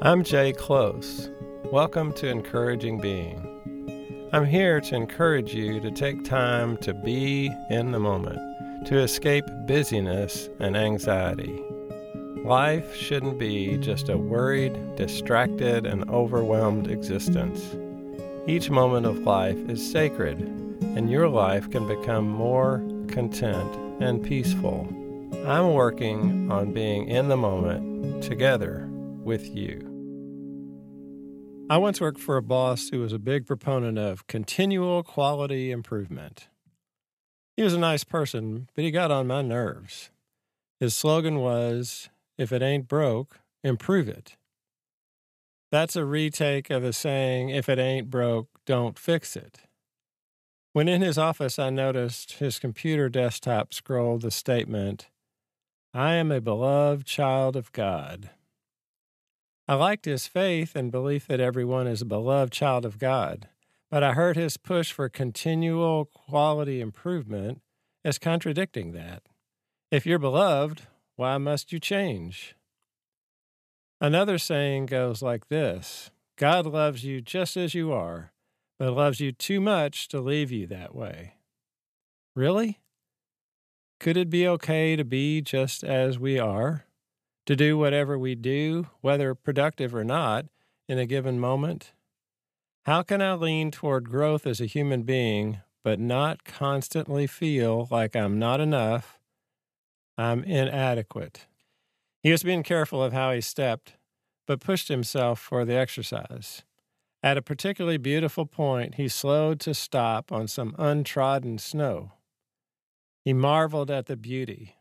I'm Jay Close. Welcome to Encouraging Being. I'm here to encourage you to take time to be in the moment, to escape busyness and anxiety. Life shouldn't be just a worried, distracted, and overwhelmed existence. Each moment of life is sacred, and your life can become more content and peaceful. I'm working on being in the moment together with you. I once worked for a boss who was a big proponent of continual quality improvement. He was a nice person, but he got on my nerves. His slogan was if it ain't broke, improve it. That's a retake of the saying, if it ain't broke, don't fix it. When in his office, I noticed his computer desktop scrolled the statement, I am a beloved child of God. I liked his faith and belief that everyone is a beloved child of God, but I heard his push for continual quality improvement as contradicting that. If you're beloved, why must you change? Another saying goes like this God loves you just as you are, but loves you too much to leave you that way. Really? Could it be okay to be just as we are? To do whatever we do, whether productive or not, in a given moment? How can I lean toward growth as a human being, but not constantly feel like I'm not enough, I'm inadequate? He was being careful of how he stepped, but pushed himself for the exercise. At a particularly beautiful point, he slowed to stop on some untrodden snow. He marveled at the beauty,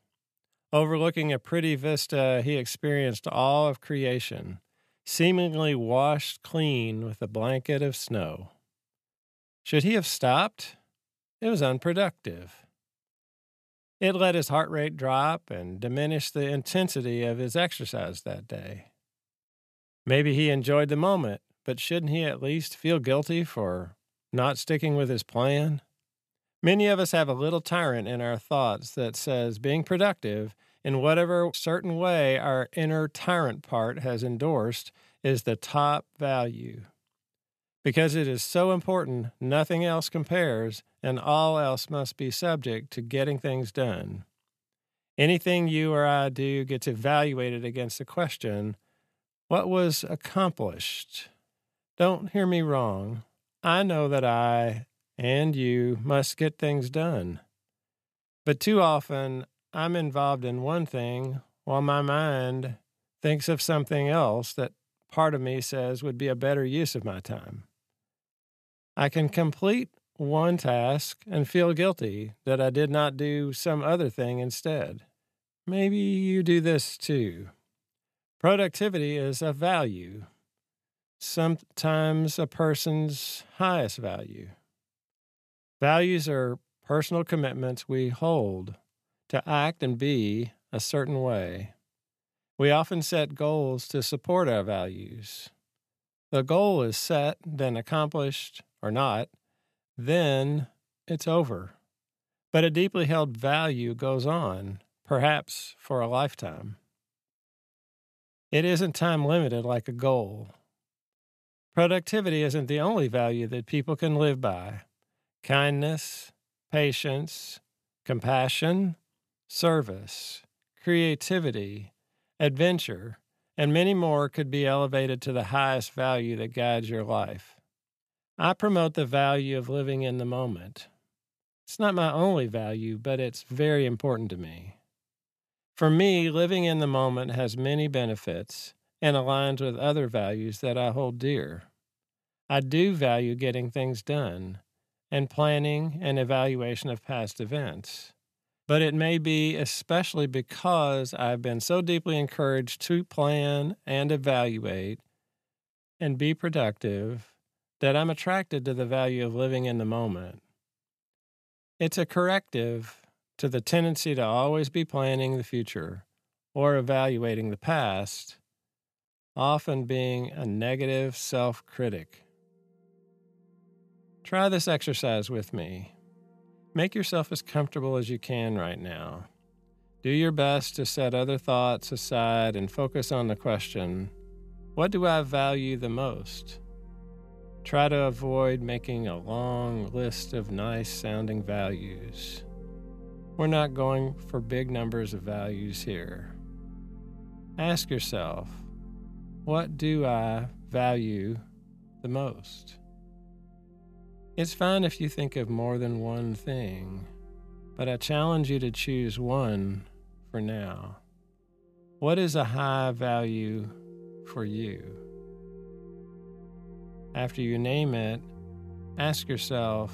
Overlooking a pretty vista, he experienced all of creation, seemingly washed clean with a blanket of snow. Should he have stopped? It was unproductive. It let his heart rate drop and diminish the intensity of his exercise that day. Maybe he enjoyed the moment, but shouldn't he at least feel guilty for not sticking with his plan? Many of us have a little tyrant in our thoughts that says being productive in whatever certain way our inner tyrant part has endorsed is the top value. Because it is so important, nothing else compares, and all else must be subject to getting things done. Anything you or I do gets evaluated against the question what was accomplished? Don't hear me wrong. I know that I and you must get things done. But too often, I'm involved in one thing while my mind thinks of something else that part of me says would be a better use of my time. I can complete one task and feel guilty that I did not do some other thing instead. Maybe you do this too. Productivity is a value, sometimes a person's highest value. Values are personal commitments we hold to act and be a certain way. We often set goals to support our values. The goal is set, then accomplished or not, then it's over. But a deeply held value goes on, perhaps for a lifetime. It isn't time limited like a goal. Productivity isn't the only value that people can live by kindness, patience, compassion, service, creativity, adventure, and many more could be elevated to the highest value that guides your life. I promote the value of living in the moment. It's not my only value, but it's very important to me. For me, living in the moment has many benefits and aligns with other values that I hold dear. I do value getting things done and planning and evaluation of past events. But it may be especially because I've been so deeply encouraged to plan and evaluate and be productive that I'm attracted to the value of living in the moment. It's a corrective to the tendency to always be planning the future or evaluating the past, often being a negative self critic. Try this exercise with me. Make yourself as comfortable as you can right now. Do your best to set other thoughts aside and focus on the question What do I value the most? Try to avoid making a long list of nice sounding values. We're not going for big numbers of values here. Ask yourself, what do I value the most? It's fine if you think of more than one thing, but I challenge you to choose one for now. What is a high value for you? After you name it, ask yourself,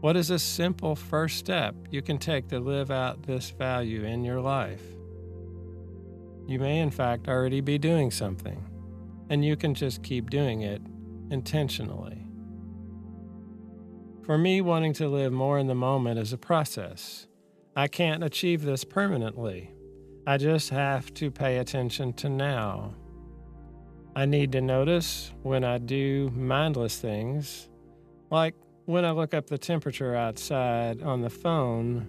what is a simple first step you can take to live out this value in your life? You may, in fact, already be doing something, and you can just keep doing it intentionally. For me, wanting to live more in the moment is a process. I can't achieve this permanently. I just have to pay attention to now. I need to notice when I do mindless things, like when I look up the temperature outside on the phone,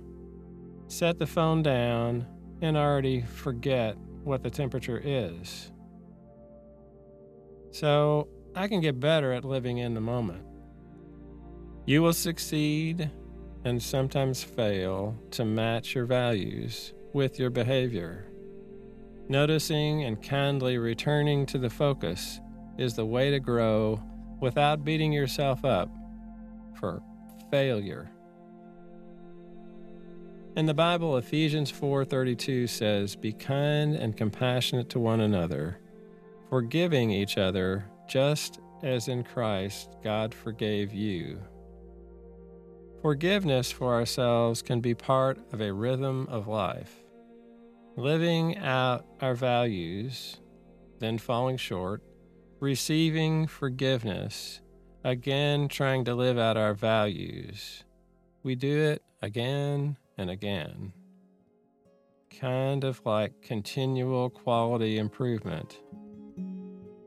set the phone down, and already forget what the temperature is. So I can get better at living in the moment. You will succeed and sometimes fail to match your values with your behavior. Noticing and kindly returning to the focus is the way to grow without beating yourself up for failure. In the Bible, Ephesians 4:32 says, "Be kind and compassionate to one another, forgiving each other, just as in Christ God forgave you." Forgiveness for ourselves can be part of a rhythm of life. Living out our values, then falling short, receiving forgiveness, again trying to live out our values. We do it again and again. Kind of like continual quality improvement,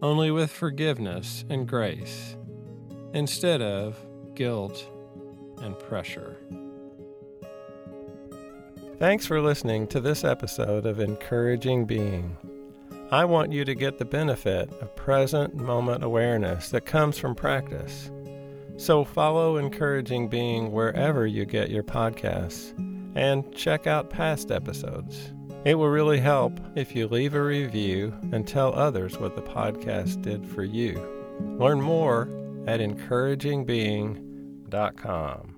only with forgiveness and grace, instead of guilt and pressure. Thanks for listening to this episode of Encouraging Being. I want you to get the benefit of present moment awareness that comes from practice. So follow Encouraging Being wherever you get your podcasts and check out past episodes. It will really help if you leave a review and tell others what the podcast did for you. Learn more at encouragingbeing.com com.